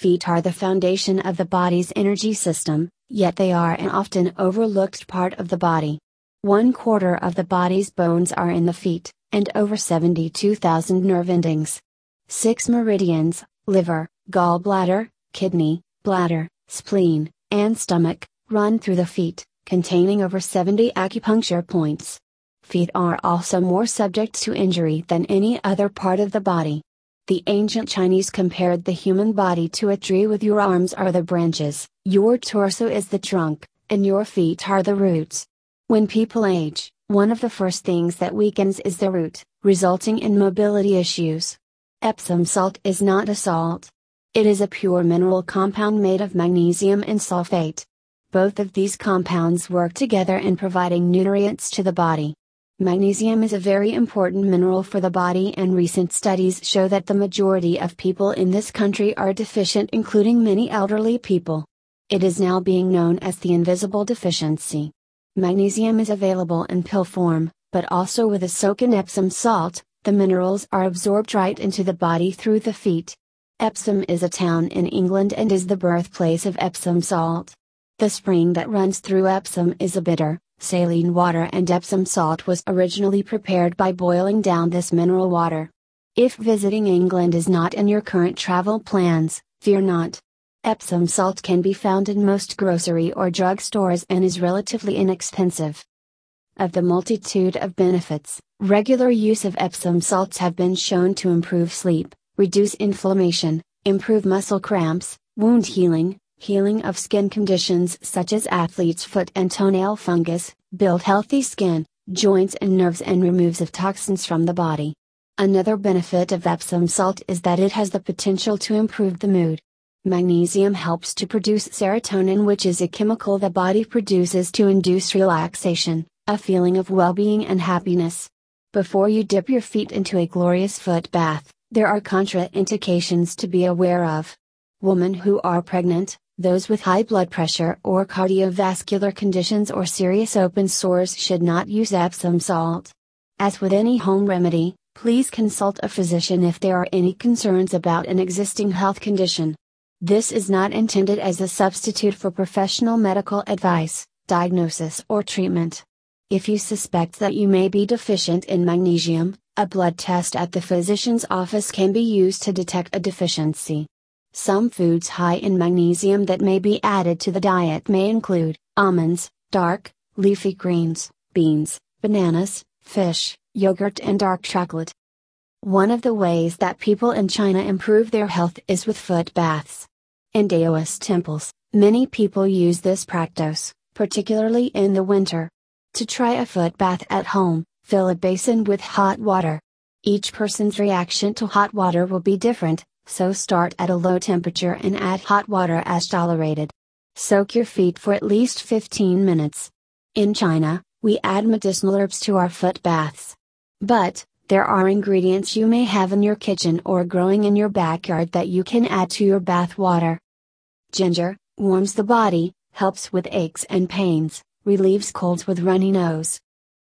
Feet are the foundation of the body's energy system, yet they are an often overlooked part of the body. One quarter of the body's bones are in the feet, and over 72,000 nerve endings. Six meridians liver, gallbladder, kidney, bladder, spleen, and stomach run through the feet, containing over 70 acupuncture points. Feet are also more subject to injury than any other part of the body. The ancient Chinese compared the human body to a tree with your arms are the branches, your torso is the trunk, and your feet are the roots. When people age, one of the first things that weakens is the root, resulting in mobility issues. Epsom salt is not a salt. It is a pure mineral compound made of magnesium and sulfate. Both of these compounds work together in providing nutrients to the body. Magnesium is a very important mineral for the body, and recent studies show that the majority of people in this country are deficient, including many elderly people. It is now being known as the invisible deficiency. Magnesium is available in pill form, but also with a soak in Epsom salt, the minerals are absorbed right into the body through the feet. Epsom is a town in England and is the birthplace of Epsom salt. The spring that runs through Epsom is a bitter, saline water and Epsom salt was originally prepared by boiling down this mineral water. If visiting England is not in your current travel plans, fear not. Epsom salt can be found in most grocery or drug stores and is relatively inexpensive. Of the multitude of benefits, regular use of Epsom salts have been shown to improve sleep, reduce inflammation, improve muscle cramps, wound healing, healing of skin conditions such as athlete's foot and toenail fungus, build healthy skin, joints and nerves and removes of toxins from the body. Another benefit of Epsom salt is that it has the potential to improve the mood. Magnesium helps to produce serotonin which is a chemical the body produces to induce relaxation, a feeling of well-being and happiness. Before you dip your feet into a glorious foot bath, there are contraindications to be aware of. Women who are pregnant, those with high blood pressure or cardiovascular conditions or serious open sores should not use Epsom salt. As with any home remedy, please consult a physician if there are any concerns about an existing health condition. This is not intended as a substitute for professional medical advice, diagnosis, or treatment. If you suspect that you may be deficient in magnesium, a blood test at the physician's office can be used to detect a deficiency. Some foods high in magnesium that may be added to the diet may include almonds, dark, leafy greens, beans, bananas, fish, yogurt, and dark chocolate. One of the ways that people in China improve their health is with foot baths. In Daoist temples, many people use this practice, particularly in the winter. To try a foot bath at home, fill a basin with hot water. Each person's reaction to hot water will be different, so start at a low temperature and add hot water as tolerated. Soak your feet for at least 15 minutes. In China, we add medicinal herbs to our foot baths. But, there are ingredients you may have in your kitchen or growing in your backyard that you can add to your bath water. Ginger warms the body, helps with aches and pains, relieves colds with runny nose.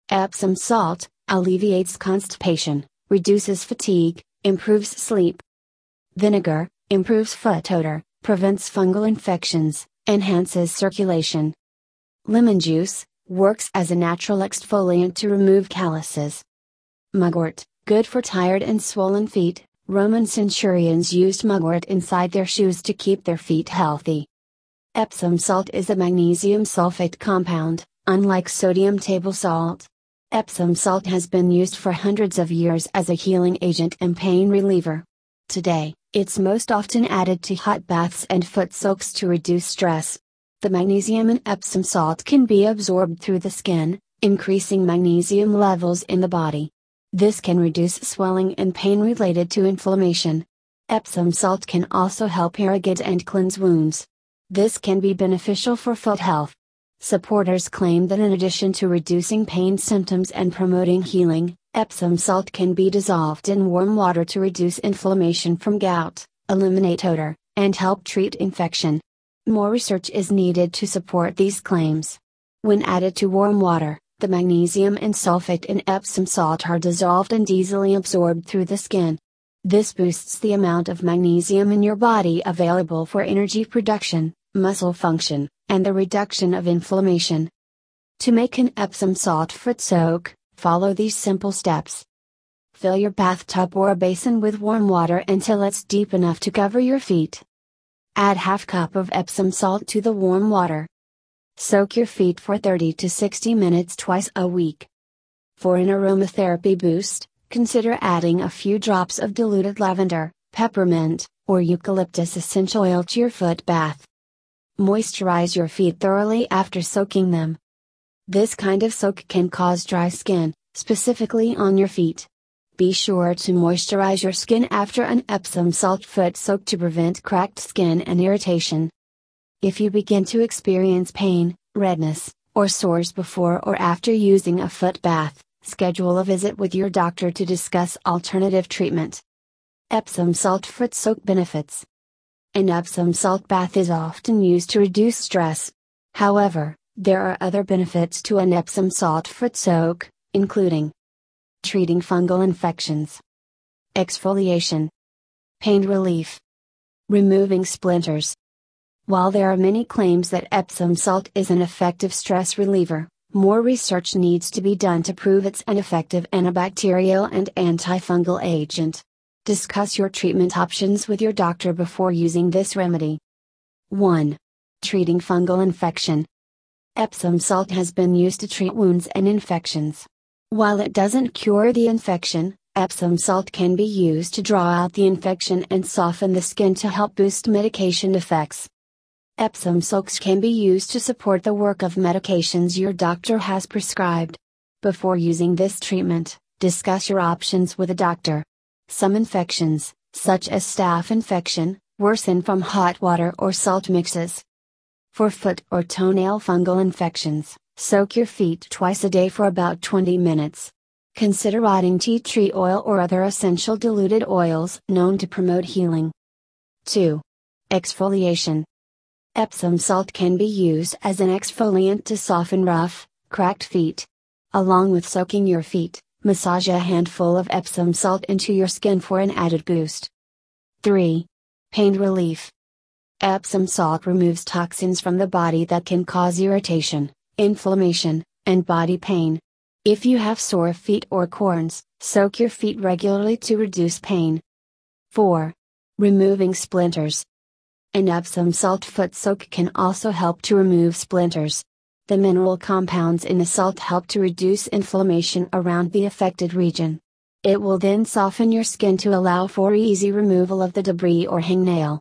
Epsom salt alleviates constipation, reduces fatigue, improves sleep. Vinegar improves foot odor, prevents fungal infections, enhances circulation. Lemon juice works as a natural exfoliant to remove calluses. Mugwort, good for tired and swollen feet. Roman centurions used mugwort inside their shoes to keep their feet healthy. Epsom salt is a magnesium sulfate compound, unlike sodium table salt. Epsom salt has been used for hundreds of years as a healing agent and pain reliever. Today, it's most often added to hot baths and foot soaks to reduce stress. The magnesium and Epsom salt can be absorbed through the skin, increasing magnesium levels in the body. This can reduce swelling and pain related to inflammation. Epsom salt can also help irrigate and cleanse wounds. This can be beneficial for foot health. Supporters claim that in addition to reducing pain symptoms and promoting healing, Epsom salt can be dissolved in warm water to reduce inflammation from gout, eliminate odor, and help treat infection. More research is needed to support these claims. When added to warm water, the magnesium and sulfate in Epsom salt are dissolved and easily absorbed through the skin. This boosts the amount of magnesium in your body available for energy production, muscle function, and the reduction of inflammation. To make an Epsom salt foot soak, follow these simple steps. Fill your bathtub or a basin with warm water until it's deep enough to cover your feet. Add half cup of Epsom salt to the warm water. Soak your feet for 30 to 60 minutes twice a week. For an aromatherapy boost, consider adding a few drops of diluted lavender, peppermint, or eucalyptus essential oil to your foot bath. Moisturize your feet thoroughly after soaking them. This kind of soak can cause dry skin, specifically on your feet. Be sure to moisturize your skin after an Epsom salt foot soak to prevent cracked skin and irritation. If you begin to experience pain, redness, or sores before or after using a foot bath, schedule a visit with your doctor to discuss alternative treatment. Epsom salt foot soak benefits. An Epsom salt bath is often used to reduce stress. However, there are other benefits to an Epsom salt foot soak, including treating fungal infections, exfoliation, pain relief, removing splinters. While there are many claims that Epsom salt is an effective stress reliever, more research needs to be done to prove it's an effective antibacterial and antifungal agent. Discuss your treatment options with your doctor before using this remedy. 1. Treating fungal infection. Epsom salt has been used to treat wounds and infections. While it doesn't cure the infection, Epsom salt can be used to draw out the infection and soften the skin to help boost medication effects. Epsom salts can be used to support the work of medications your doctor has prescribed. Before using this treatment, discuss your options with a doctor. Some infections, such as staph infection, worsen from hot water or salt mixes. For foot or toenail fungal infections, soak your feet twice a day for about 20 minutes. Consider adding tea tree oil or other essential diluted oils known to promote healing. 2. Exfoliation. Epsom salt can be used as an exfoliant to soften rough, cracked feet. Along with soaking your feet, massage a handful of Epsom salt into your skin for an added boost. 3. Pain relief. Epsom salt removes toxins from the body that can cause irritation, inflammation, and body pain. If you have sore feet or corns, soak your feet regularly to reduce pain. 4. Removing splinters. An Epsom salt foot soak can also help to remove splinters. The mineral compounds in the salt help to reduce inflammation around the affected region. It will then soften your skin to allow for easy removal of the debris or hangnail.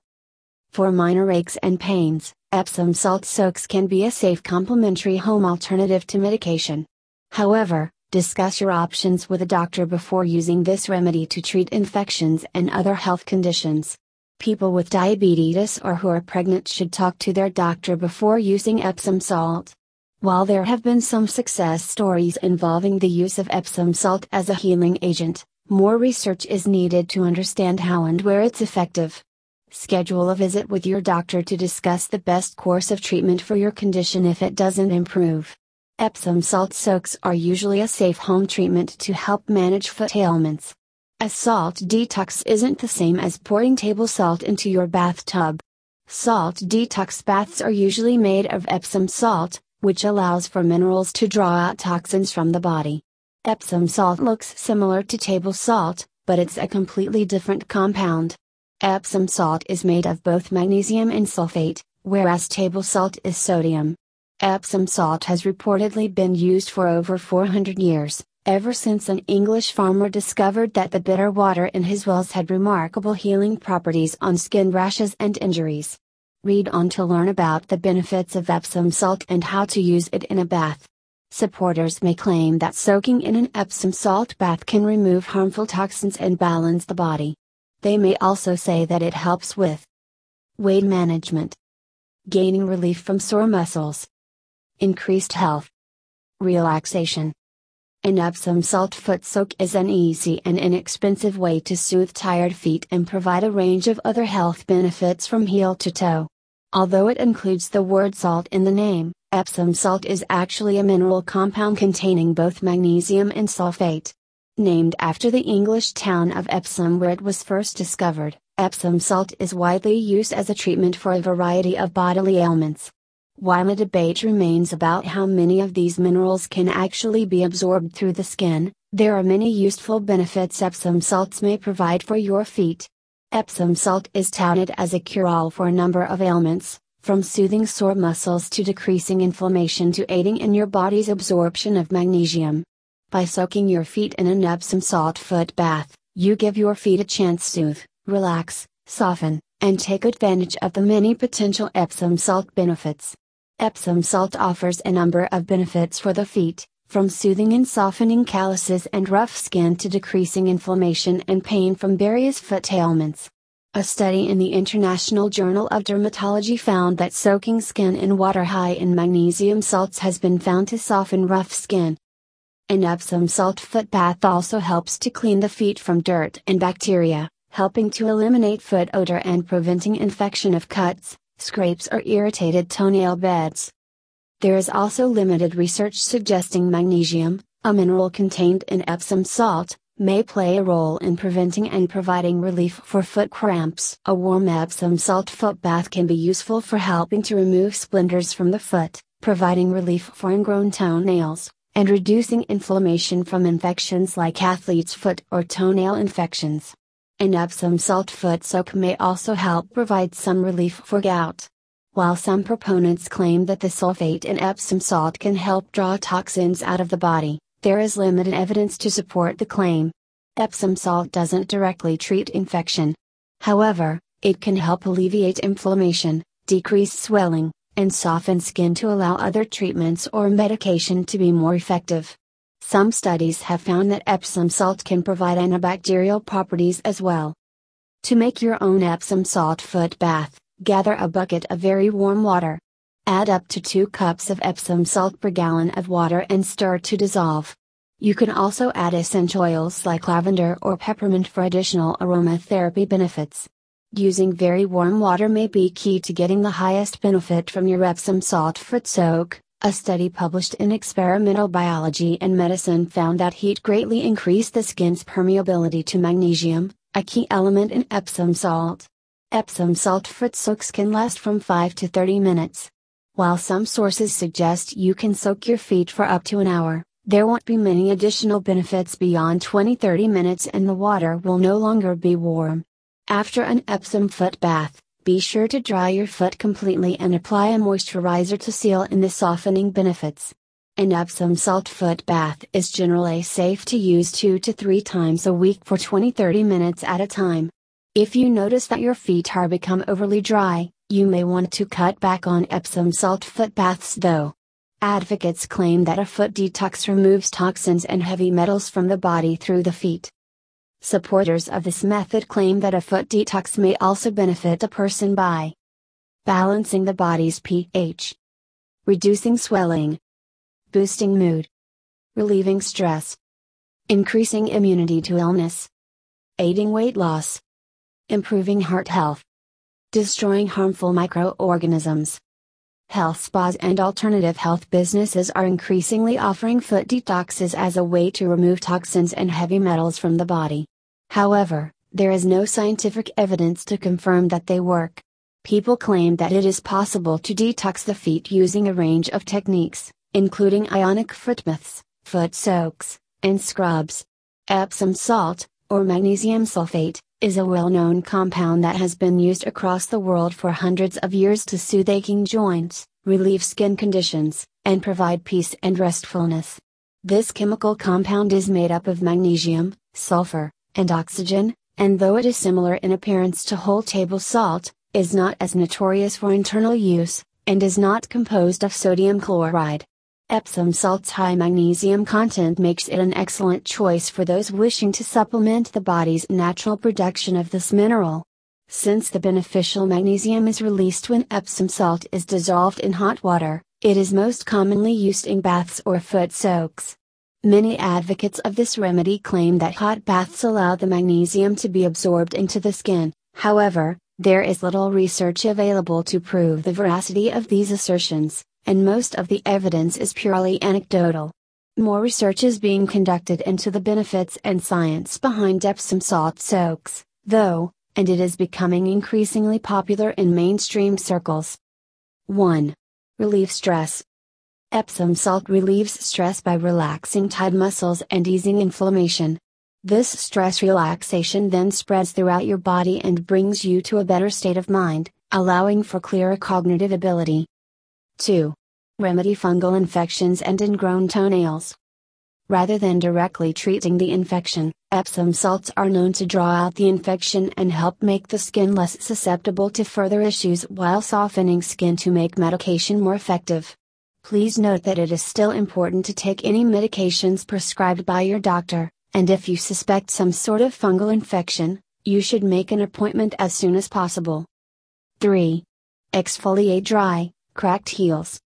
For minor aches and pains, Epsom salt soaks can be a safe complementary home alternative to medication. However, discuss your options with a doctor before using this remedy to treat infections and other health conditions. People with diabetes or who are pregnant should talk to their doctor before using Epsom salt. While there have been some success stories involving the use of Epsom salt as a healing agent, more research is needed to understand how and where it's effective. Schedule a visit with your doctor to discuss the best course of treatment for your condition if it doesn't improve. Epsom salt soaks are usually a safe home treatment to help manage foot ailments. A salt detox isn't the same as pouring table salt into your bathtub. Salt detox baths are usually made of Epsom salt, which allows for minerals to draw out toxins from the body. Epsom salt looks similar to table salt, but it's a completely different compound. Epsom salt is made of both magnesium and sulfate, whereas table salt is sodium. Epsom salt has reportedly been used for over 400 years, ever since an English farmer discovered that the bitter water in his wells had remarkable healing properties on skin rashes and injuries. Read on to learn about the benefits of Epsom salt and how to use it in a bath. Supporters may claim that soaking in an Epsom salt bath can remove harmful toxins and balance the body. They may also say that it helps with weight management, gaining relief from sore muscles, increased health, relaxation. An Epsom salt foot soak is an easy and inexpensive way to soothe tired feet and provide a range of other health benefits from heel to toe. Although it includes the word salt in the name, Epsom salt is actually a mineral compound containing both magnesium and sulfate. Named after the English town of Epsom where it was first discovered, Epsom salt is widely used as a treatment for a variety of bodily ailments. While a debate remains about how many of these minerals can actually be absorbed through the skin, there are many useful benefits Epsom salts may provide for your feet. Epsom salt is touted as a cure all for a number of ailments, from soothing sore muscles to decreasing inflammation to aiding in your body's absorption of magnesium. By soaking your feet in an Epsom salt foot bath, you give your feet a chance to soothe, relax, soften, and take advantage of the many potential Epsom salt benefits. Epsom salt offers a number of benefits for the feet, from soothing and softening calluses and rough skin to decreasing inflammation and pain from various foot ailments. A study in the International Journal of Dermatology found that soaking skin in water high in magnesium salts has been found to soften rough skin, an Epsom salt foot bath also helps to clean the feet from dirt and bacteria, helping to eliminate foot odor and preventing infection of cuts, scrapes or irritated toenail beds. There is also limited research suggesting magnesium, a mineral contained in Epsom salt, may play a role in preventing and providing relief for foot cramps. A warm Epsom salt foot bath can be useful for helping to remove splinters from the foot, providing relief for ingrown toenails, and reducing inflammation from infections like athlete's foot or toenail infections. An Epsom salt foot soak may also help provide some relief for gout. While some proponents claim that the sulfate in Epsom salt can help draw toxins out of the body, there is limited evidence to support the claim. Epsom salt doesn't directly treat infection. However, it can help alleviate inflammation, decrease swelling, and soften skin to allow other treatments or medication to be more effective. Some studies have found that Epsom salt can provide antibacterial properties as well. To make your own Epsom salt foot bath, gather a bucket of very warm water. Add up to 2 cups of Epsom salt per gallon of water and stir to dissolve. You can also add essential oils like lavender or peppermint for additional aromatherapy benefits. Using very warm water may be key to getting the highest benefit from your Epsom salt foot soak. A study published in Experimental Biology and Medicine found that heat greatly increased the skin's permeability to magnesium, a key element in Epsom salt. Epsom salt foot soaks can last from 5 to 30 minutes. While some sources suggest you can soak your feet for up to an hour, there won't be many additional benefits beyond 20 30 minutes and the water will no longer be warm. After an Epsom foot bath, be sure to dry your foot completely and apply a moisturizer to seal in the softening benefits. An Epsom salt foot bath is generally safe to use 2 to 3 times a week for 20 30 minutes at a time. If you notice that your feet are become overly dry, you may want to cut back on Epsom salt foot baths though. Advocates claim that a foot detox removes toxins and heavy metals from the body through the feet. Supporters of this method claim that a foot detox may also benefit a person by balancing the body's pH, reducing swelling, boosting mood, relieving stress, increasing immunity to illness, aiding weight loss, improving heart health, destroying harmful microorganisms. Health spas and alternative health businesses are increasingly offering foot detoxes as a way to remove toxins and heavy metals from the body. However, there is no scientific evidence to confirm that they work. People claim that it is possible to detox the feet using a range of techniques, including ionic foot baths, foot soaks, and scrubs. Epsom salt, or magnesium sulfate, is a well known compound that has been used across the world for hundreds of years to soothe aching joints, relieve skin conditions, and provide peace and restfulness. This chemical compound is made up of magnesium, sulfur, and oxygen, and though it is similar in appearance to whole table salt, is not as notorious for internal use, and is not composed of sodium chloride. Epsom salt's high magnesium content makes it an excellent choice for those wishing to supplement the body's natural production of this mineral. Since the beneficial magnesium is released when Epsom salt is dissolved in hot water, it is most commonly used in baths or foot soaks. Many advocates of this remedy claim that hot baths allow the magnesium to be absorbed into the skin, however, there is little research available to prove the veracity of these assertions and most of the evidence is purely anecdotal. More research is being conducted into the benefits and science behind Epsom salt soaks, though, and it is becoming increasingly popular in mainstream circles. 1. Relieve stress. Epsom salt relieves stress by relaxing tight muscles and easing inflammation. This stress relaxation then spreads throughout your body and brings you to a better state of mind, allowing for clearer cognitive ability. 2. Remedy fungal infections and ingrown toenails. Rather than directly treating the infection, Epsom salts are known to draw out the infection and help make the skin less susceptible to further issues while softening skin to make medication more effective. Please note that it is still important to take any medications prescribed by your doctor, and if you suspect some sort of fungal infection, you should make an appointment as soon as possible. 3. Exfoliate dry, cracked heels.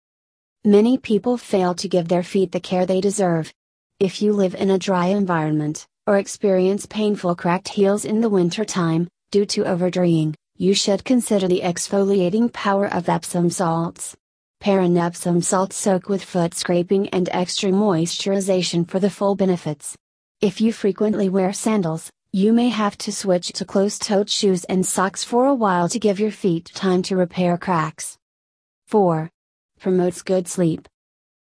Many people fail to give their feet the care they deserve. If you live in a dry environment, or experience painful cracked heels in the winter time, due to overdrying, you should consider the exfoliating power of Epsom salts. Pair an Epsom salt soak with foot scraping and extra moisturization for the full benefits. If you frequently wear sandals, you may have to switch to closed-toed shoes and socks for a while to give your feet time to repair cracks. 4. Promotes good sleep.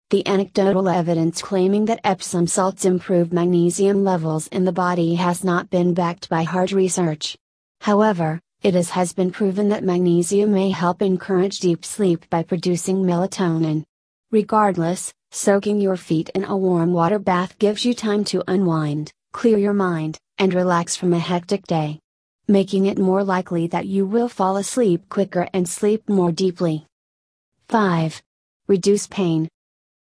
The anecdotal evidence claiming that Epsom salts improve magnesium levels in the body has not been backed by hard research. However, it is, has been proven that magnesium may help encourage deep sleep by producing melatonin. Regardless, soaking your feet in a warm water bath gives you time to unwind, clear your mind, and relax from a hectic day. Making it more likely that you will fall asleep quicker and sleep more deeply. 5. Reduce pain.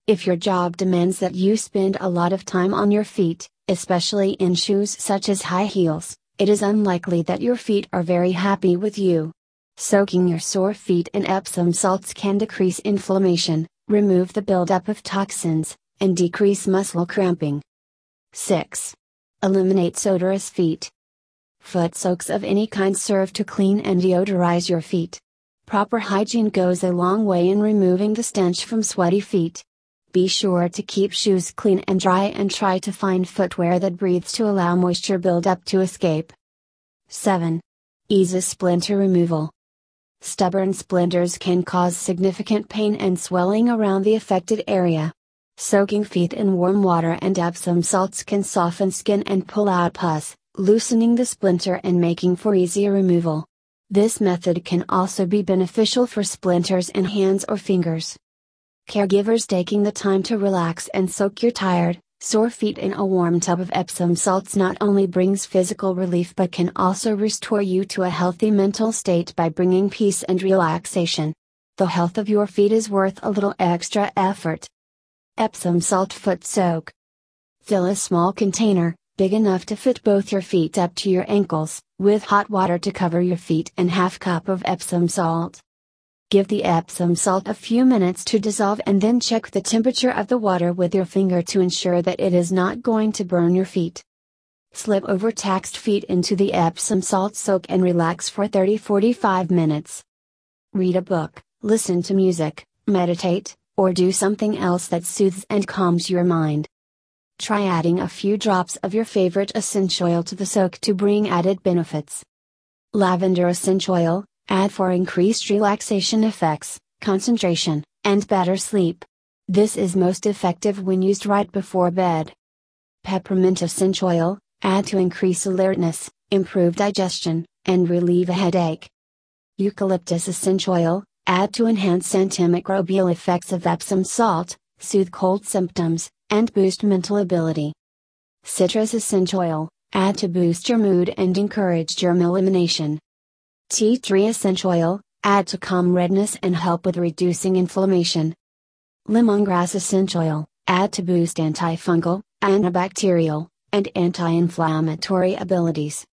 If your job demands that you spend a lot of time on your feet, especially in shoes such as high heels, it is unlikely that your feet are very happy with you. Soaking your sore feet in Epsom salts can decrease inflammation, remove the buildup of toxins, and decrease muscle cramping. 6. Eliminate odorous feet. Foot soaks of any kind serve to clean and deodorize your feet. Proper hygiene goes a long way in removing the stench from sweaty feet. Be sure to keep shoes clean and dry and try to find footwear that breathes to allow moisture buildup to escape. 7. Eases splinter removal. Stubborn splinters can cause significant pain and swelling around the affected area. Soaking feet in warm water and Epsom salts can soften skin and pull out pus, loosening the splinter and making for easier removal. This method can also be beneficial for splinters in hands or fingers. Caregivers taking the time to relax and soak your tired, sore feet in a warm tub of Epsom salts not only brings physical relief but can also restore you to a healthy mental state by bringing peace and relaxation. The health of your feet is worth a little extra effort. Epsom salt foot soak. Fill a small container, big enough to fit both your feet up to your ankles, with hot water to cover your feet and half cup of Epsom salt. Give the Epsom salt a few minutes to dissolve and then check the temperature of the water with your finger to ensure that it is not going to burn your feet. Slip overtaxed feet into the Epsom salt soak and relax for 30 45 minutes. Read a book, listen to music, meditate, or do something else that soothes and calms your mind. Try adding a few drops of your favorite essential oil to the soak to bring added benefits. Lavender essential oil, add for increased relaxation effects, concentration, and better sleep. This is most effective when used right before bed. Peppermint essential oil, add to increase alertness, improve digestion, and relieve a headache. Eucalyptus essential oil, add to enhance antimicrobial effects of Epsom salt, soothe cold symptoms, and boost mental ability. Citrus essential oil, add to boost your mood and encourage germ elimination. Tea tree essential oil, add to calm redness and help with reducing inflammation. Lemongrass essential oil, add to boost antifungal, antibacterial, and anti-inflammatory abilities.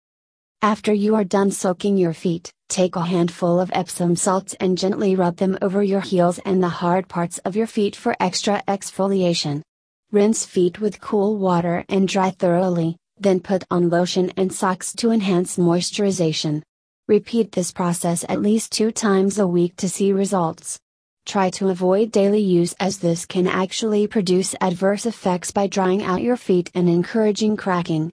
After you are done soaking your feet, take a handful of Epsom salts and gently rub them over your heels and the hard parts of your feet for extra exfoliation. Rinse feet with cool water and dry thoroughly, then put on lotion and socks to enhance moisturization. Repeat this process at least two times a week to see results. try to avoid daily use as this can actually produce adverse effects by drying out your feet and encouraging cracking.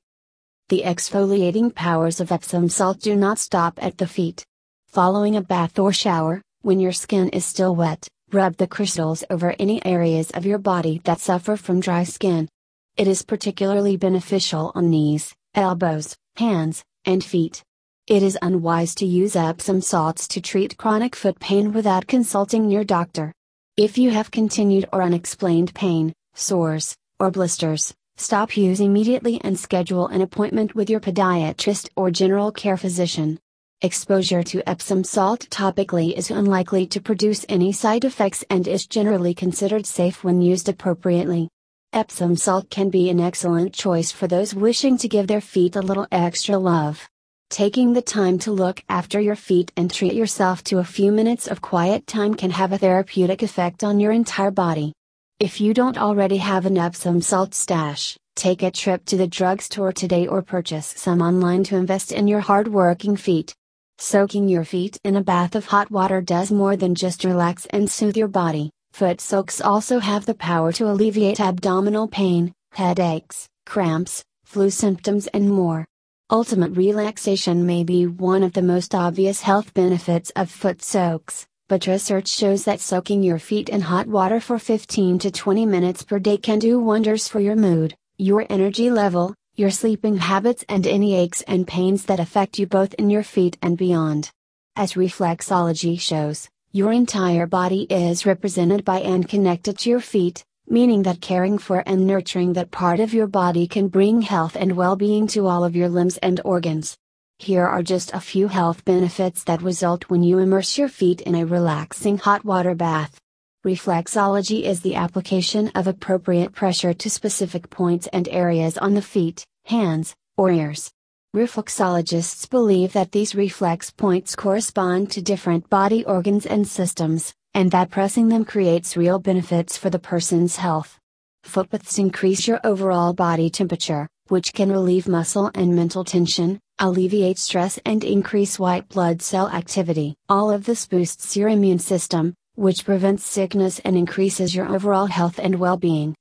The exfoliating powers of Epsom salt do not stop at the feet. Following a bath or shower, when your skin is still wet, rub the crystals over any areas of your body that suffer from dry skin. It is particularly beneficial on knees, elbows, hands, and feet. It is unwise to use Epsom salts to treat chronic foot pain without consulting your doctor. If you have continued or unexplained pain, sores, or blisters, stop use immediately and schedule an appointment with your podiatrist or general care physician. Exposure to Epsom salt topically is unlikely to produce any side effects and is generally considered safe when used appropriately. Epsom salt can be an excellent choice for those wishing to give their feet a little extra love. Taking the time to look after your feet and treat yourself to a few minutes of quiet time can have a therapeutic effect on your entire body. If you don't already have an Epsom salt stash, take a trip to the drugstore today or purchase some online to invest in your hard-working feet. Soaking your feet in a bath of hot water does more than just relax and soothe your body. Foot soaks also have the power to alleviate abdominal pain, headaches, cramps, flu symptoms, and more. Ultimate relaxation may be one of the most obvious health benefits of foot soaks, but research shows that soaking your feet in hot water for 15 to 20 minutes per day can do wonders for your mood, your energy level, your sleeping habits, and any aches and pains that affect you both in your feet and beyond. As reflexology shows, your entire body is represented by and connected to your feet, meaning that caring for and nurturing that part of your body can bring health and well being to all of your limbs and organs. Here are just a few health benefits that result when you immerse your feet in a relaxing hot water bath. Reflexology is the application of appropriate pressure to specific points and areas on the feet, hands, or ears. Reflexologists believe that these reflex points correspond to different body organs and systems, and that pressing them creates real benefits for the person's health. Footbaths increase your overall body temperature, which can relieve muscle and mental tension, alleviate stress, and increase white blood cell activity. All of this boosts your immune system, which prevents sickness and increases your overall health and well being.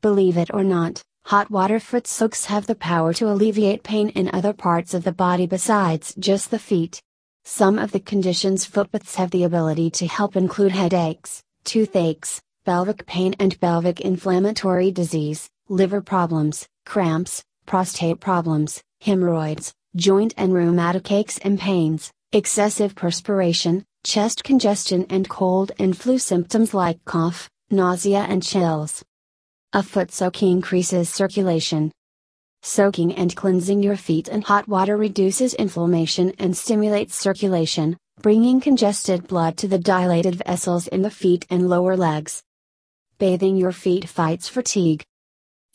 Believe it or not, Hot water foot soaks have the power to alleviate pain in other parts of the body besides just the feet. Some of the conditions foot baths have the ability to help include headaches, toothaches, pelvic pain and pelvic inflammatory disease, liver problems, cramps, prostate problems, hemorrhoids, joint and rheumatic aches and pains, excessive perspiration, chest congestion and cold and flu symptoms like cough, nausea and chills. A foot soaking increases circulation. Soaking and cleansing your feet in hot water reduces inflammation and stimulates circulation, bringing congested blood to the dilated vessels in the feet and lower legs. Bathing your feet fights fatigue.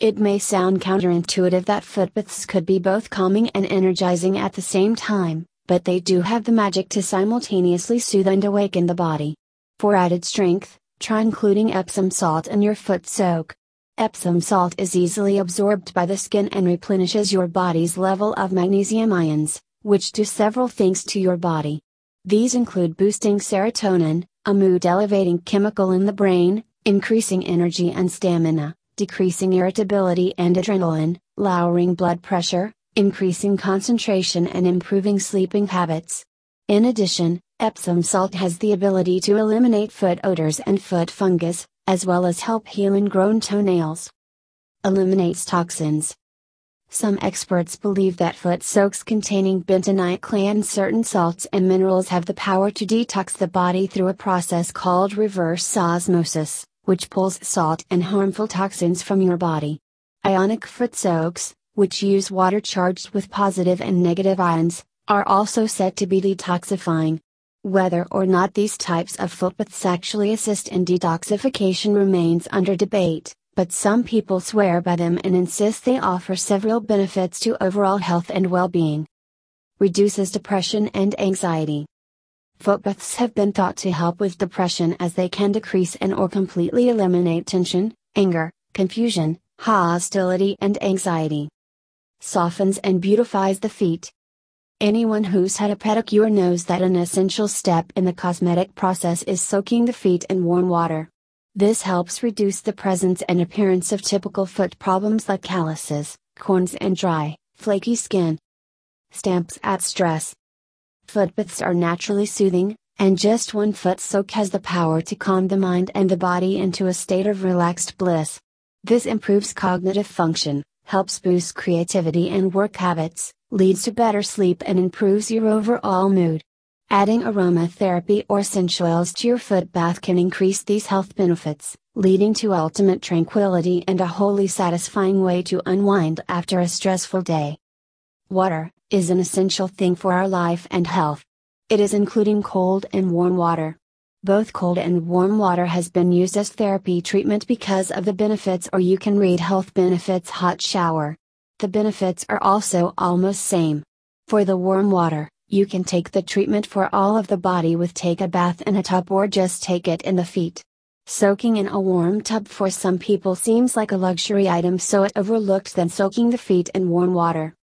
It may sound counterintuitive that footbaths could be both calming and energizing at the same time, but they do have the magic to simultaneously soothe and awaken the body. For added strength, try including Epsom salt in your foot soak. Epsom salt is easily absorbed by the skin and replenishes your body's level of magnesium ions, which do several things to your body. These include boosting serotonin, a mood elevating chemical in the brain, increasing energy and stamina, decreasing irritability and adrenaline, lowering blood pressure, increasing concentration, and improving sleeping habits. In addition, Epsom salt has the ability to eliminate foot odors and foot fungus, as well as help heal ingrown toenails. Eliminates toxins. Some experts believe that foot soaks containing bentonite clay and certain salts and minerals have the power to detox the body through a process called reverse osmosis, which pulls salt and harmful toxins from your body. Ionic foot soaks, which use water charged with positive and negative ions, are also said to be detoxifying, whether or not these types of foot baths actually assist in detoxification remains under debate, but some people swear by them and insist they offer several benefits to overall health and well being. Reduces depression and anxiety. Footbaths have been thought to help with depression as they can decrease and or completely eliminate tension, anger, confusion, hostility, and anxiety. Softens and beautifies the feet. Anyone who's had a pedicure knows that an essential step in the cosmetic process is soaking the feet in warm water. This helps reduce the presence and appearance of typical foot problems like calluses, corns, and dry, flaky skin. Stamps at stress. Foot baths are naturally soothing, and just one foot soak has the power to calm the mind and the body into a state of relaxed bliss. This improves cognitive function, helps boost creativity and work habits, leads to better sleep and improves your overall mood. Adding aromatherapy or essential oils to your foot bath can increase these health benefits, leading to ultimate tranquility and a wholly satisfying way to unwind after a stressful day. Water is an essential thing for our life and health. It is including cold and warm water. Both cold and warm water has been used as therapy treatment because of the benefits or you can read health benefits hot shower. The benefits are also almost same. For the warm water, you can take the treatment for all of the body with take a bath in a tub or just take it in the feet. Soaking in a warm tub for some people seems like a luxury item so it overlooked than soaking the feet in warm water.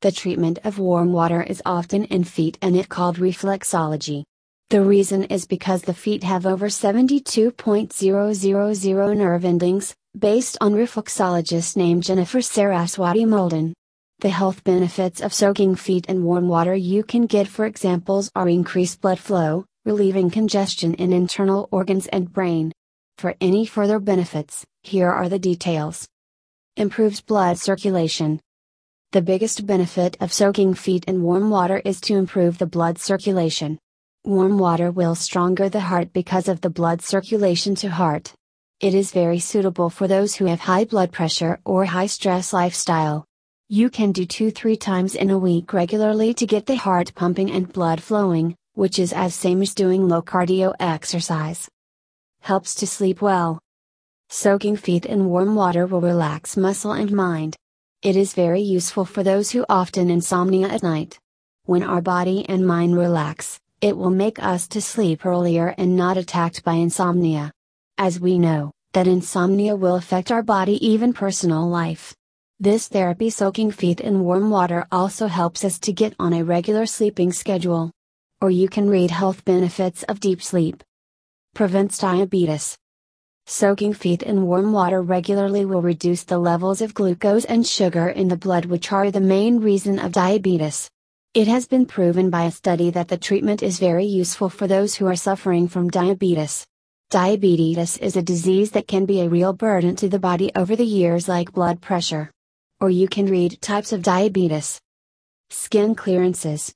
The treatment of warm water is often in feet and it called reflexology. The reason is because the feet have over 72.000 nerve endings, based on reflexologist named Jennifer Saraswati Molden. The health benefits of soaking feet in warm water you can get for examples are increased blood flow, relieving congestion in internal organs and brain. For any further benefits, here are the details. Improves blood circulation. The biggest benefit of soaking feet in warm water is to improve the blood circulation. Warm water will stronger the heart because of the blood circulation to heart. It is very suitable for those who have high blood pressure or high stress lifestyle. You can do 2-3 times in a week regularly to get the heart pumping and blood flowing, which is as same as doing low cardio exercise. Helps to sleep well. Soaking feet in warm water will relax muscle and mind. It is very useful for those who often insomnia at night. When our body and mind relax, it will make us to sleep earlier and not attacked by insomnia. As we know, that insomnia will affect our body even personal life. This therapy soaking feet in warm water also helps us to get on a regular sleeping schedule. Or you can read health benefits of deep sleep. Prevents diabetes. Soaking feet in warm water regularly will reduce the levels of glucose and sugar in the blood, which are the main reason of diabetes. It has been proven by a study that the treatment is very useful for those who are suffering from diabetes. Diabetes is a disease that can be a real burden to the body over the years, like blood pressure. Or you can read types of diabetes. Skin clearances.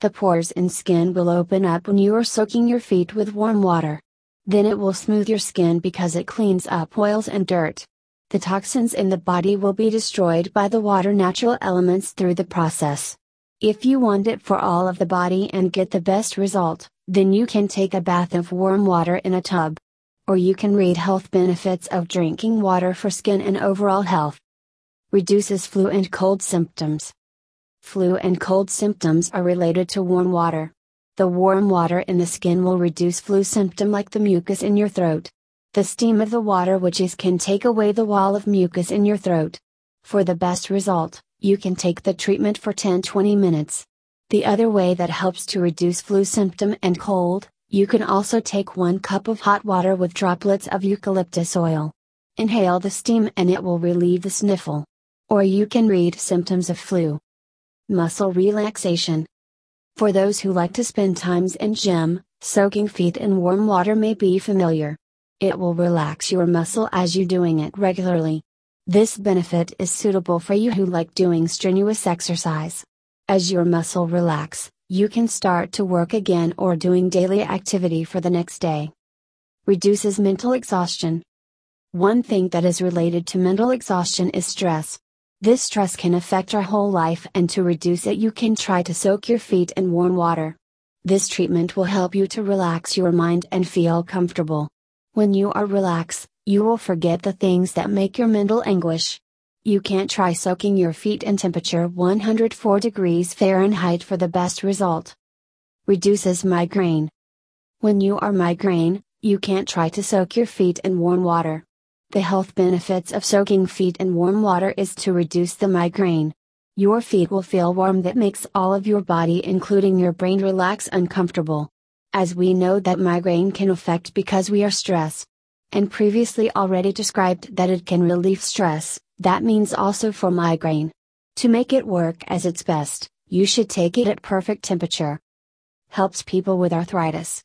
The pores in skin will open up when you are soaking your feet with warm water. Then it will smooth your skin because it cleans up oils and dirt. The toxins in the body will be destroyed by the water natural elements through the process. If you want it for all of the body and get the best result, then you can take a bath of warm water in a tub. Or you can read health benefits of drinking water for skin and overall health. Reduces flu and cold symptoms. Flu and cold symptoms are related to warm water. The warm water in the skin will reduce flu symptom like the mucus in your throat. The steam of the water which is can take away the wall of mucus in your throat. For the best result, you can take the treatment for 10 20 minutes. The other way that helps to reduce flu symptom and cold, you can also take 1 cup of hot water with droplets of eucalyptus oil. Inhale the steam and it will relieve the sniffle. Or you can read symptoms of flu. Muscle relaxation. For those who like to spend times in gym, soaking feet in warm water may be familiar. It will relax your muscle as you doing it regularly. This benefit is suitable for you who like doing strenuous exercise. As your muscle relax, you can start to work again or doing daily activity for the next day. Reduces mental exhaustion. One thing that is related to mental exhaustion is stress. This stress can affect our whole life, and to reduce it, you can try to soak your feet in warm water. This treatment will help you to relax your mind and feel comfortable. When you are relaxed, you will forget the things that make your mental anguish. You can't try soaking your feet in temperature 104 degrees Fahrenheit for the best result. Reduces migraine. When you are migraine, you can't try to soak your feet in warm water. The health benefits of soaking feet in warm water is to reduce the migraine. Your feet will feel warm that makes all of your body including your brain relax uncomfortable. As we know that migraine can affect because we are stressed. And previously already described that it can relieve stress, that means also for migraine. To make it work as its best, you should take it at perfect temperature. Helps people with arthritis.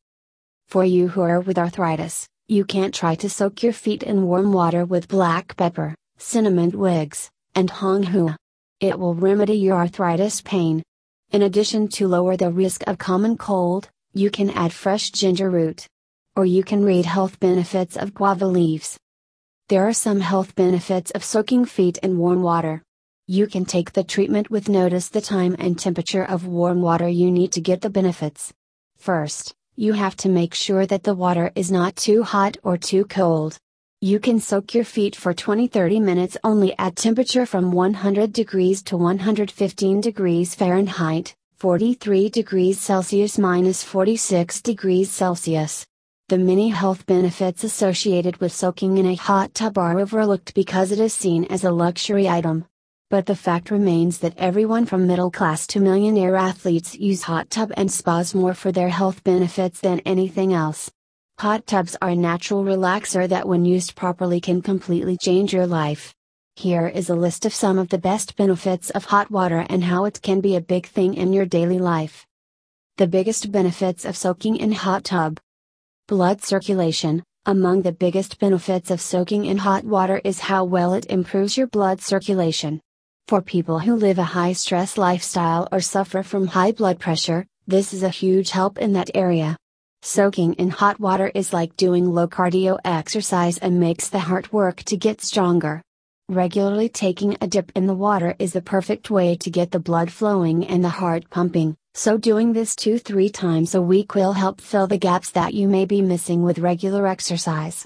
For you who are with arthritis, you can't try to soak your feet in warm water with black pepper, cinnamon twigs, and hong hua. It will remedy your arthritis pain. In addition to lower the risk of common cold, you can add fresh ginger root. Or you can read health benefits of guava leaves. There are some health benefits of soaking feet in warm water. You can take the treatment with notice the time and temperature of warm water you need to get the benefits. First, you have to make sure that the water is not too hot or too cold. You can soak your feet for 20 30 minutes only at temperature from 100 degrees to 115 degrees Fahrenheit, 43 degrees Celsius minus 46 degrees Celsius. The many health benefits associated with soaking in a hot tub are overlooked because it is seen as a luxury item. But the fact remains that everyone from middle class to millionaire athletes use hot tub and spas more for their health benefits than anything else. Hot tubs are a natural relaxer that when used properly can completely change your life. Here is a list of some of the best benefits of hot water and how it can be a big thing in your daily life. The biggest benefits of soaking in hot tub. Blood circulation. Among the biggest benefits of soaking in hot water is how well it improves your blood circulation. For people who live a high stress lifestyle or suffer from high blood pressure, this is a huge help in that area. Soaking in hot water is like doing low cardio exercise and makes the heart work to get stronger. Regularly taking a dip in the water is the perfect way to get the blood flowing and the heart pumping, so doing this 2 3 times a week will help fill the gaps that you may be missing with regular exercise.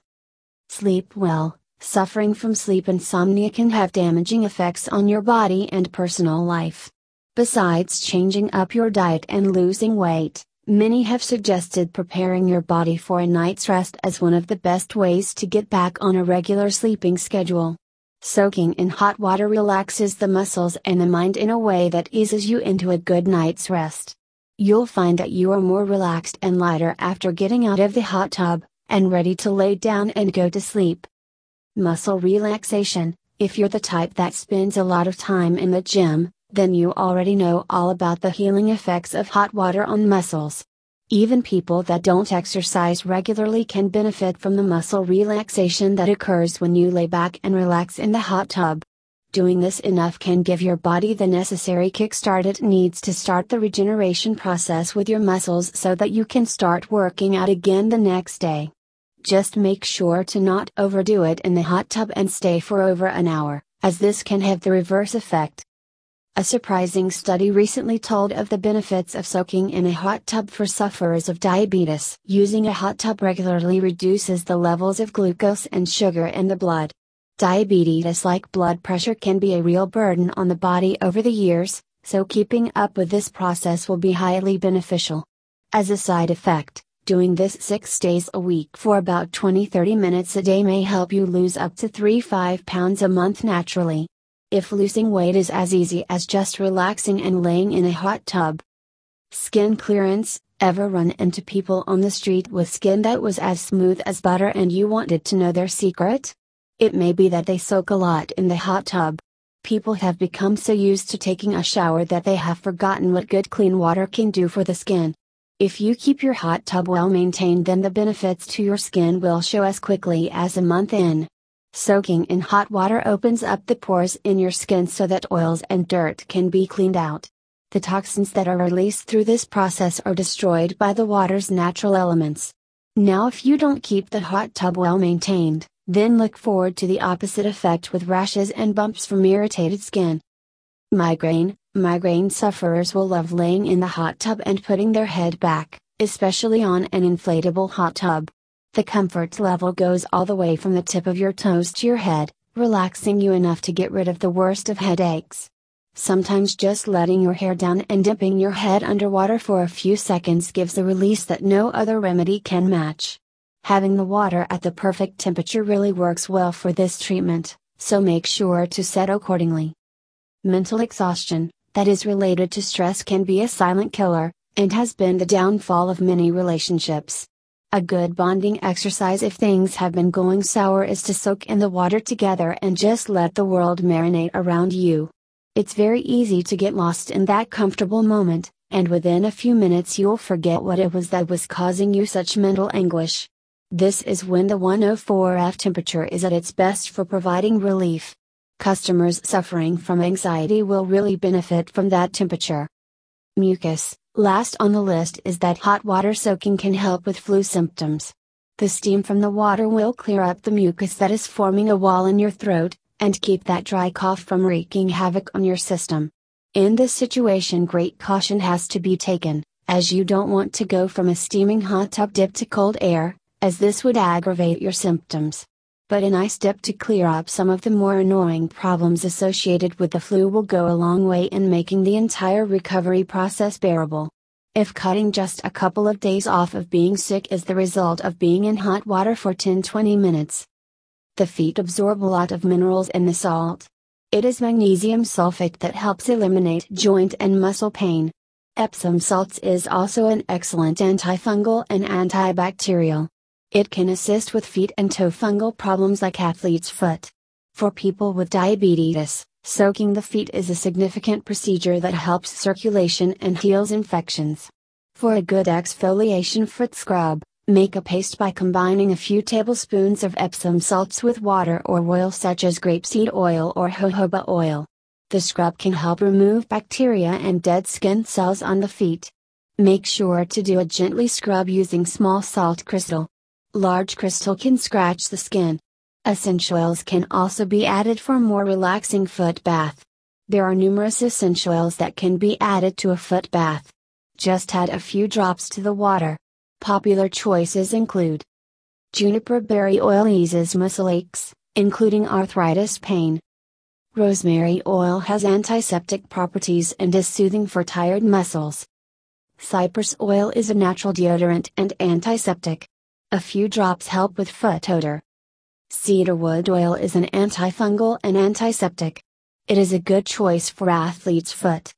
Sleep well. Suffering from sleep insomnia can have damaging effects on your body and personal life. Besides changing up your diet and losing weight, Many have suggested preparing your body for a night's rest as one of the best ways to get back on a regular sleeping schedule. Soaking in hot water relaxes the muscles and the mind in a way that eases you into a good night's rest. You'll find that you are more relaxed and lighter after getting out of the hot tub, and ready to lay down and go to sleep. Muscle relaxation If you're the type that spends a lot of time in the gym, then you already know all about the healing effects of hot water on muscles. Even people that don't exercise regularly can benefit from the muscle relaxation that occurs when you lay back and relax in the hot tub. Doing this enough can give your body the necessary kickstart it needs to start the regeneration process with your muscles so that you can start working out again the next day. Just make sure to not overdo it in the hot tub and stay for over an hour, as this can have the reverse effect. A surprising study recently told of the benefits of soaking in a hot tub for sufferers of diabetes. Using a hot tub regularly reduces the levels of glucose and sugar in the blood. Diabetes like blood pressure can be a real burden on the body over the years, so keeping up with this process will be highly beneficial. As a side effect, doing this 6 days a week for about 20 30 minutes a day may help you lose up to 3 5 pounds a month naturally if losing weight is as easy as just relaxing and laying in a hot tub. Skin clearance Ever run into people on the street with skin that was as smooth as butter and you wanted to know their secret? It may be that they soak a lot in the hot tub. People have become so used to taking a shower that they have forgotten what good clean water can do for the skin. If you keep your hot tub well maintained, then the benefits to your skin will show as quickly as a month in. Soaking in hot water opens up the pores in your skin so that oils and dirt can be cleaned out. The toxins that are released through this process are destroyed by the water's natural elements. Now, if you don't keep the hot tub well maintained, then look forward to the opposite effect with rashes and bumps from irritated skin. Migraine Migraine sufferers will love laying in the hot tub and putting their head back, especially on an inflatable hot tub. The comfort level goes all the way from the tip of your toes to your head, relaxing you enough to get rid of the worst of headaches. Sometimes just letting your hair down and dipping your head underwater for a few seconds gives a release that no other remedy can match. Having the water at the perfect temperature really works well for this treatment, so make sure to set accordingly. Mental exhaustion, that is related to stress, can be a silent killer, and has been the downfall of many relationships. A good bonding exercise if things have been going sour is to soak in the water together and just let the world marinate around you. It's very easy to get lost in that comfortable moment, and within a few minutes you'll forget what it was that was causing you such mental anguish. This is when the 104F temperature is at its best for providing relief. Customers suffering from anxiety will really benefit from that temperature. Mucus Last on the list is that hot water soaking can help with flu symptoms. The steam from the water will clear up the mucus that is forming a wall in your throat, and keep that dry cough from wreaking havoc on your system. In this situation, great caution has to be taken, as you don't want to go from a steaming hot tub dip to cold air, as this would aggravate your symptoms. But a nice dip to clear up some of the more annoying problems associated with the flu will go a long way in making the entire recovery process bearable. If cutting just a couple of days off of being sick is the result of being in hot water for 10 20 minutes, the feet absorb a lot of minerals in the salt. It is magnesium sulfate that helps eliminate joint and muscle pain. Epsom salts is also an excellent antifungal and antibacterial. It can assist with feet and toe fungal problems like athlete's foot. For people with diabetes, soaking the feet is a significant procedure that helps circulation and heals infections. For a good exfoliation foot scrub, make a paste by combining a few tablespoons of Epsom salts with water or oil such as grapeseed oil or jojoba oil. The scrub can help remove bacteria and dead skin cells on the feet. Make sure to do a gently scrub using small salt crystal. Large crystal can scratch the skin. Essential oils can also be added for more relaxing foot bath. There are numerous essential oils that can be added to a foot bath. Just add a few drops to the water. Popular choices include Juniper berry oil eases muscle aches, including arthritis pain. Rosemary oil has antiseptic properties and is soothing for tired muscles. Cypress oil is a natural deodorant and antiseptic. A few drops help with foot odor. Cedarwood oil is an antifungal and antiseptic. It is a good choice for athlete's foot.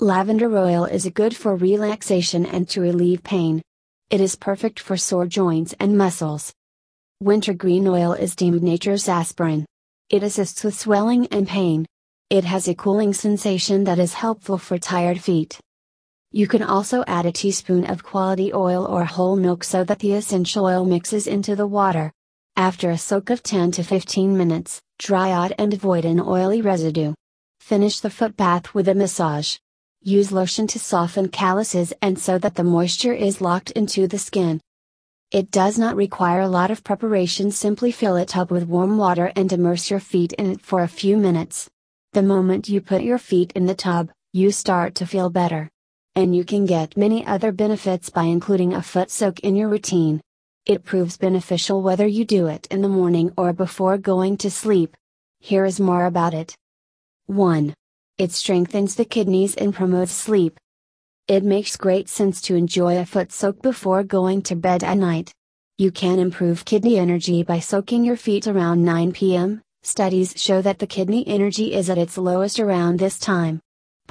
Lavender oil is good for relaxation and to relieve pain. It is perfect for sore joints and muscles. Wintergreen oil is deemed nature's aspirin. It assists with swelling and pain. It has a cooling sensation that is helpful for tired feet. You can also add a teaspoon of quality oil or whole milk so that the essential oil mixes into the water. After a soak of 10 to 15 minutes, dry out and avoid an oily residue. Finish the foot bath with a massage. Use lotion to soften calluses and so that the moisture is locked into the skin. It does not require a lot of preparation, simply fill it up with warm water and immerse your feet in it for a few minutes. The moment you put your feet in the tub, you start to feel better. And you can get many other benefits by including a foot soak in your routine. It proves beneficial whether you do it in the morning or before going to sleep. Here is more about it. 1. It strengthens the kidneys and promotes sleep. It makes great sense to enjoy a foot soak before going to bed at night. You can improve kidney energy by soaking your feet around 9 p.m. Studies show that the kidney energy is at its lowest around this time.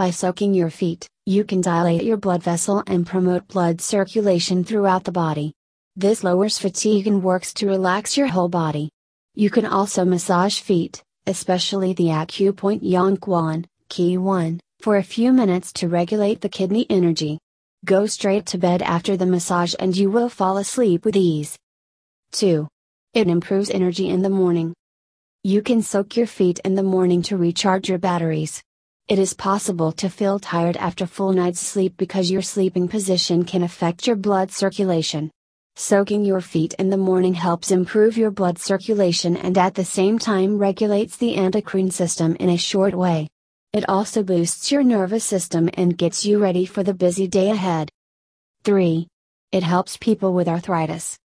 By soaking your feet, you can dilate your blood vessel and promote blood circulation throughout the body. This lowers fatigue and works to relax your whole body. You can also massage feet, especially the acupoint Yongquan, Key 1, for a few minutes to regulate the kidney energy. Go straight to bed after the massage and you will fall asleep with ease. 2. It improves energy in the morning. You can soak your feet in the morning to recharge your batteries. It is possible to feel tired after full night's sleep because your sleeping position can affect your blood circulation. Soaking your feet in the morning helps improve your blood circulation and at the same time regulates the endocrine system in a short way. It also boosts your nervous system and gets you ready for the busy day ahead. 3. It helps people with arthritis.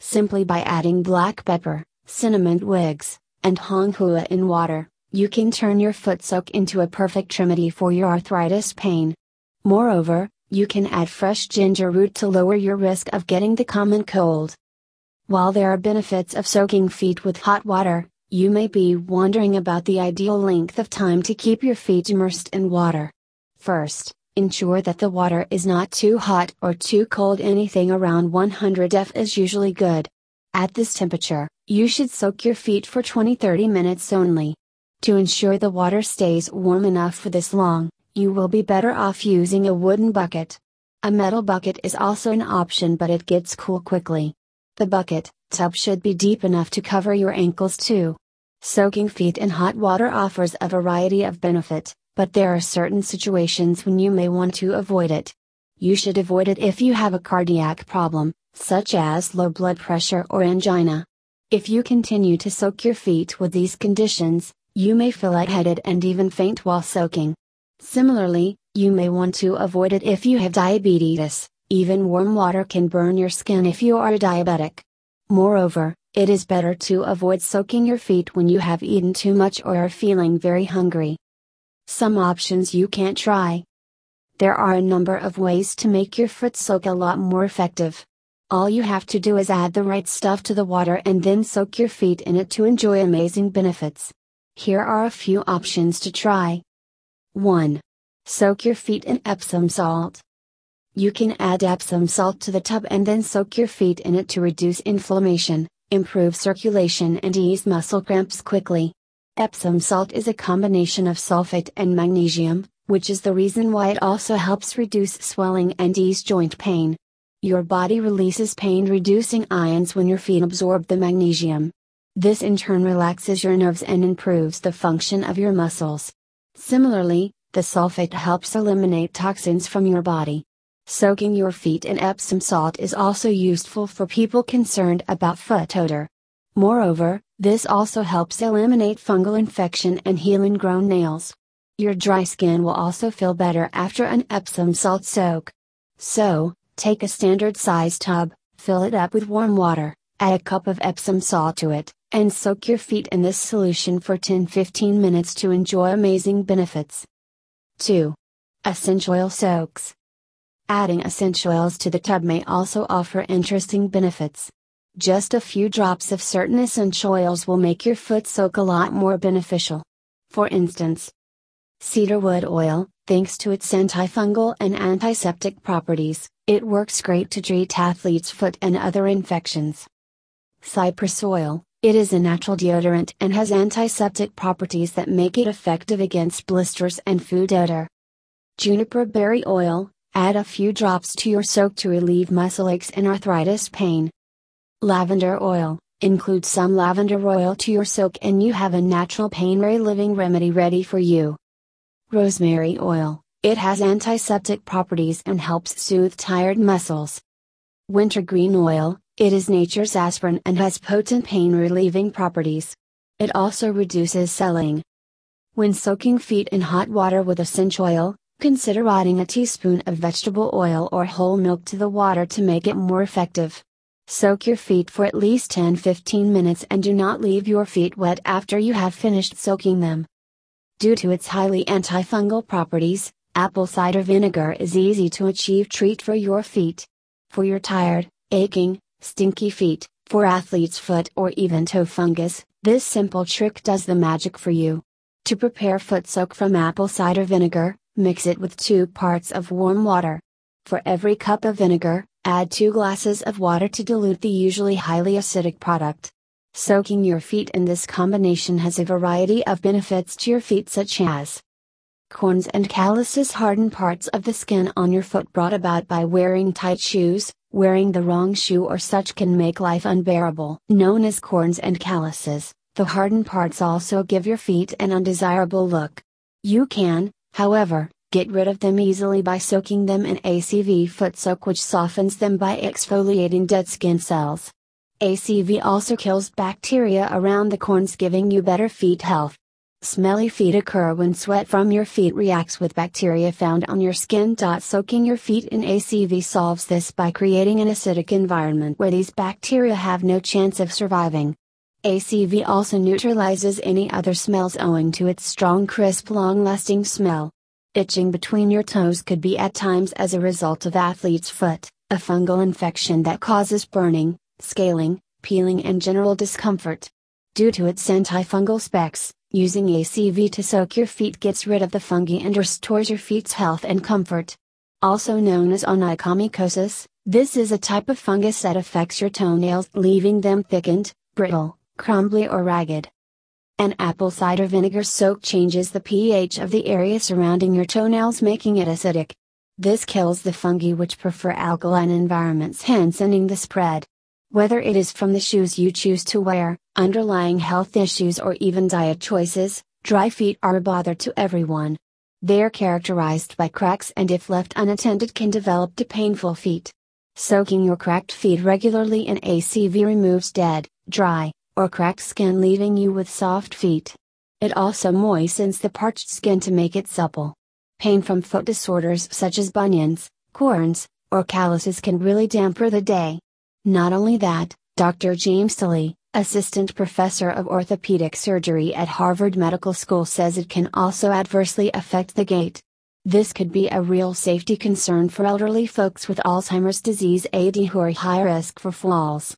Simply by adding black pepper, cinnamon twigs, and hong hua in water, you can turn your foot soak into a perfect remedy for your arthritis pain. Moreover, you can add fresh ginger root to lower your risk of getting the common cold. While there are benefits of soaking feet with hot water, You may be wondering about the ideal length of time to keep your feet immersed in water. First, ensure that the water is not too hot or too cold. Anything around 100 F is usually good. At this temperature, you should soak your feet for 20 30 minutes only. To ensure the water stays warm enough for this long, you will be better off using a wooden bucket. A metal bucket is also an option but it gets cool quickly. The bucket, tub should be deep enough to cover your ankles too. Soaking feet in hot water offers a variety of benefit, but there are certain situations when you may want to avoid it. You should avoid it if you have a cardiac problem, such as low blood pressure or angina. If you continue to soak your feet with these conditions, you may feel lightheaded and even faint while soaking. Similarly, you may want to avoid it if you have diabetes, even warm water can burn your skin if you are diabetic. Moreover, it is better to avoid soaking your feet when you have eaten too much or are feeling very hungry. Some options you can't try. There are a number of ways to make your foot soak a lot more effective. All you have to do is add the right stuff to the water and then soak your feet in it to enjoy amazing benefits. Here are a few options to try. 1. Soak your feet in Epsom salt. You can add Epsom salt to the tub and then soak your feet in it to reduce inflammation, improve circulation, and ease muscle cramps quickly. Epsom salt is a combination of sulfate and magnesium, which is the reason why it also helps reduce swelling and ease joint pain. Your body releases pain reducing ions when your feet absorb the magnesium. This in turn relaxes your nerves and improves the function of your muscles. Similarly, the sulfate helps eliminate toxins from your body. Soaking your feet in Epsom salt is also useful for people concerned about foot odor. Moreover, this also helps eliminate fungal infection and heal ingrown nails. Your dry skin will also feel better after an Epsom salt soak. So, take a standard size tub, fill it up with warm water, add a cup of Epsom salt to it, and soak your feet in this solution for 10 15 minutes to enjoy amazing benefits. 2. Essential oil soaks. Adding essential oils to the tub may also offer interesting benefits. Just a few drops of certain essential oils will make your foot soak a lot more beneficial. For instance, cedarwood oil, thanks to its antifungal and antiseptic properties, it works great to treat athlete's foot and other infections. Cypress oil, it is a natural deodorant and has antiseptic properties that make it effective against blisters and food odor. Juniper berry oil, add a few drops to your soak to relieve muscle aches and arthritis pain. Lavender oil, include some lavender oil to your soak and you have a natural pain relieving remedy ready for you. Rosemary oil, it has antiseptic properties and helps soothe tired muscles. Wintergreen oil, it is nature's aspirin and has potent pain relieving properties. It also reduces swelling. When soaking feet in hot water with essential oil, consider adding a teaspoon of vegetable oil or whole milk to the water to make it more effective. Soak your feet for at least 10 15 minutes and do not leave your feet wet after you have finished soaking them. Due to its highly antifungal properties, apple cider vinegar is easy to achieve treat for your feet. For your tired, aching, stinky feet, for athlete's foot or even toe fungus, this simple trick does the magic for you. To prepare foot soak from apple cider vinegar, mix it with 2 parts of warm water. For every cup of vinegar, add 2 glasses of water to dilute the usually highly acidic product. Soaking your feet in this combination has a variety of benefits to your feet such as corns and calluses harden parts of the skin on your foot brought about by wearing tight shoes, Wearing the wrong shoe or such can make life unbearable. Known as corns and calluses, the hardened parts also give your feet an undesirable look. You can, however, get rid of them easily by soaking them in ACV foot soak which softens them by exfoliating dead skin cells. ACV also kills bacteria around the corns giving you better feet health. Smelly feet occur when sweat from your feet reacts with bacteria found on your skin. Soaking your feet in ACV solves this by creating an acidic environment where these bacteria have no chance of surviving. ACV also neutralizes any other smells owing to its strong crisp long lasting smell. Itching between your toes could be at times as a result of athlete's foot, a fungal infection that causes burning, scaling, peeling and general discomfort. Due to its antifungal specs, using ACV to soak your feet gets rid of the fungi and restores your feet's health and comfort. Also known as onychomycosis, this is a type of fungus that affects your toenails, leaving them thickened, brittle, crumbly, or ragged. An apple cider vinegar soak changes the pH of the area surrounding your toenails, making it acidic. This kills the fungi which prefer alkaline environments, hence ending the spread. Whether it is from the shoes you choose to wear, underlying health issues, or even diet choices, dry feet are a bother to everyone. They are characterized by cracks and, if left unattended, can develop to painful feet. Soaking your cracked feet regularly in ACV removes dead, dry, or cracked skin, leaving you with soft feet. It also moistens the parched skin to make it supple. Pain from foot disorders such as bunions, corns, or calluses can really damper the day. Not only that, Dr. James Tilley, assistant professor of orthopedic surgery at Harvard Medical School, says it can also adversely affect the gait. This could be a real safety concern for elderly folks with Alzheimer's disease AD who are high risk for falls.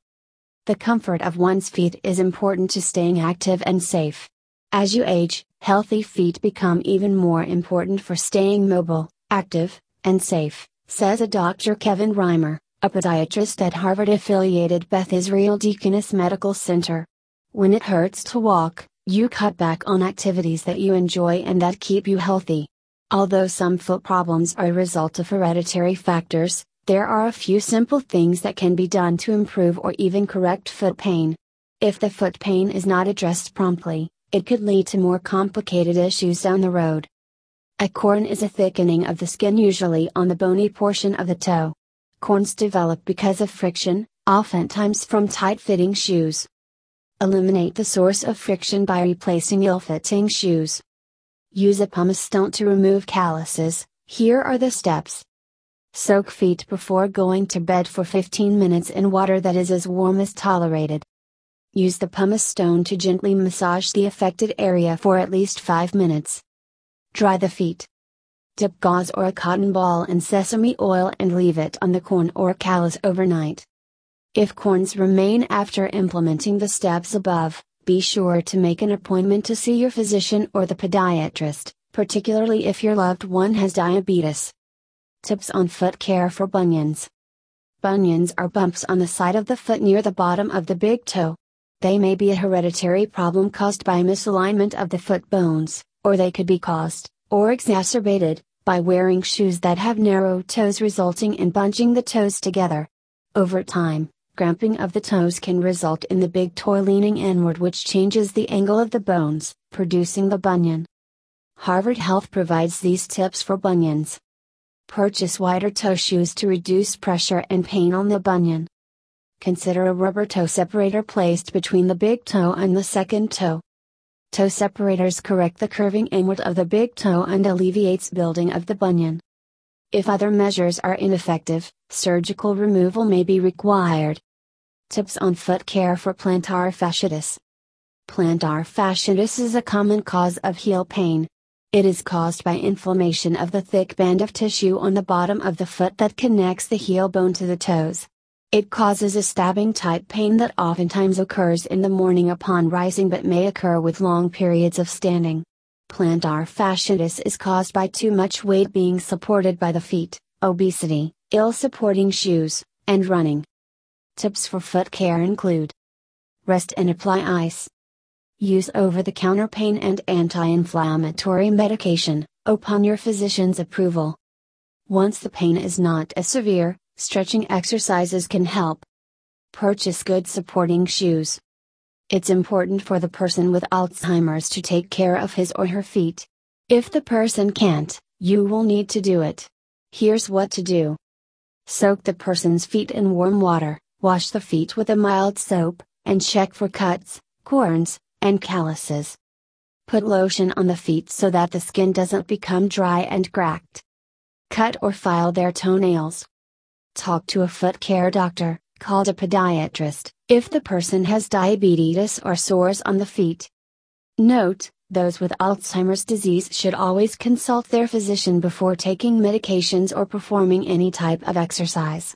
The comfort of one's feet is important to staying active and safe. As you age, healthy feet become even more important for staying mobile, active, and safe, says a Dr. Kevin Reimer a podiatrist at Harvard affiliated Beth Israel Deaconess Medical Center. When it hurts to walk, you cut back on activities that you enjoy and that keep you healthy. Although some foot problems are a result of hereditary factors, there are a few simple things that can be done to improve or even correct foot pain. If the foot pain is not addressed promptly, it could lead to more complicated issues down the road. A corn is a thickening of the skin usually on the bony portion of the toe. Corns develop because of friction, oftentimes from tight fitting shoes. Eliminate the source of friction by replacing ill fitting shoes. Use a pumice stone to remove calluses. Here are the steps. Soak feet before going to bed for 15 minutes in water that is as warm as tolerated. Use the pumice stone to gently massage the affected area for at least 5 minutes. Dry the feet. Dip gauze or a cotton ball in sesame oil and leave it on the corn or callus overnight. If corns remain after implementing the steps above, be sure to make an appointment to see your physician or the podiatrist, particularly if your loved one has diabetes. Tips on foot care for bunions. Bunions are bumps on the side of the foot near the bottom of the big toe. They may be a hereditary problem caused by misalignment of the foot bones, or they could be caused, or exacerbated, by wearing shoes that have narrow toes resulting in bunching the toes together. Over time, cramping of the toes can result in the big toe leaning inward, which changes the angle of the bones, producing the bunion. Harvard Health provides these tips for bunions. Purchase wider toe shoes to reduce pressure and pain on the bunion. Consider a rubber toe separator placed between the big toe and the second toe. Toe separators correct the curving inward of the big toe and alleviates building of the bunion. If other measures are ineffective, surgical removal may be required. Tips on foot care for plantar fasciitis. Plantar fasciitis is a common cause of heel pain. It is caused by inflammation of the thick band of tissue on the bottom of the foot that connects the heel bone to the toes. It causes a stabbing type pain that oftentimes occurs in the morning upon rising but may occur with long periods of standing. Plantar fasciitis is caused by too much weight being supported by the feet, obesity, ill supporting shoes, and running. Tips for foot care include Rest and apply ice. Use over the counter pain and anti inflammatory medication, upon your physician's approval. Once the pain is not as severe, Stretching exercises can help. Purchase good supporting shoes. It's important for the person with Alzheimer's to take care of his or her feet. If the person can't, you will need to do it. Here's what to do Soak the person's feet in warm water, wash the feet with a mild soap, and check for cuts, corns, and calluses. Put lotion on the feet so that the skin doesn't become dry and cracked. Cut or file their toenails. Talk to a foot care doctor, called a podiatrist, if the person has diabetes or sores on the feet. Note, those with Alzheimer's disease should always consult their physician before taking medications or performing any type of exercise.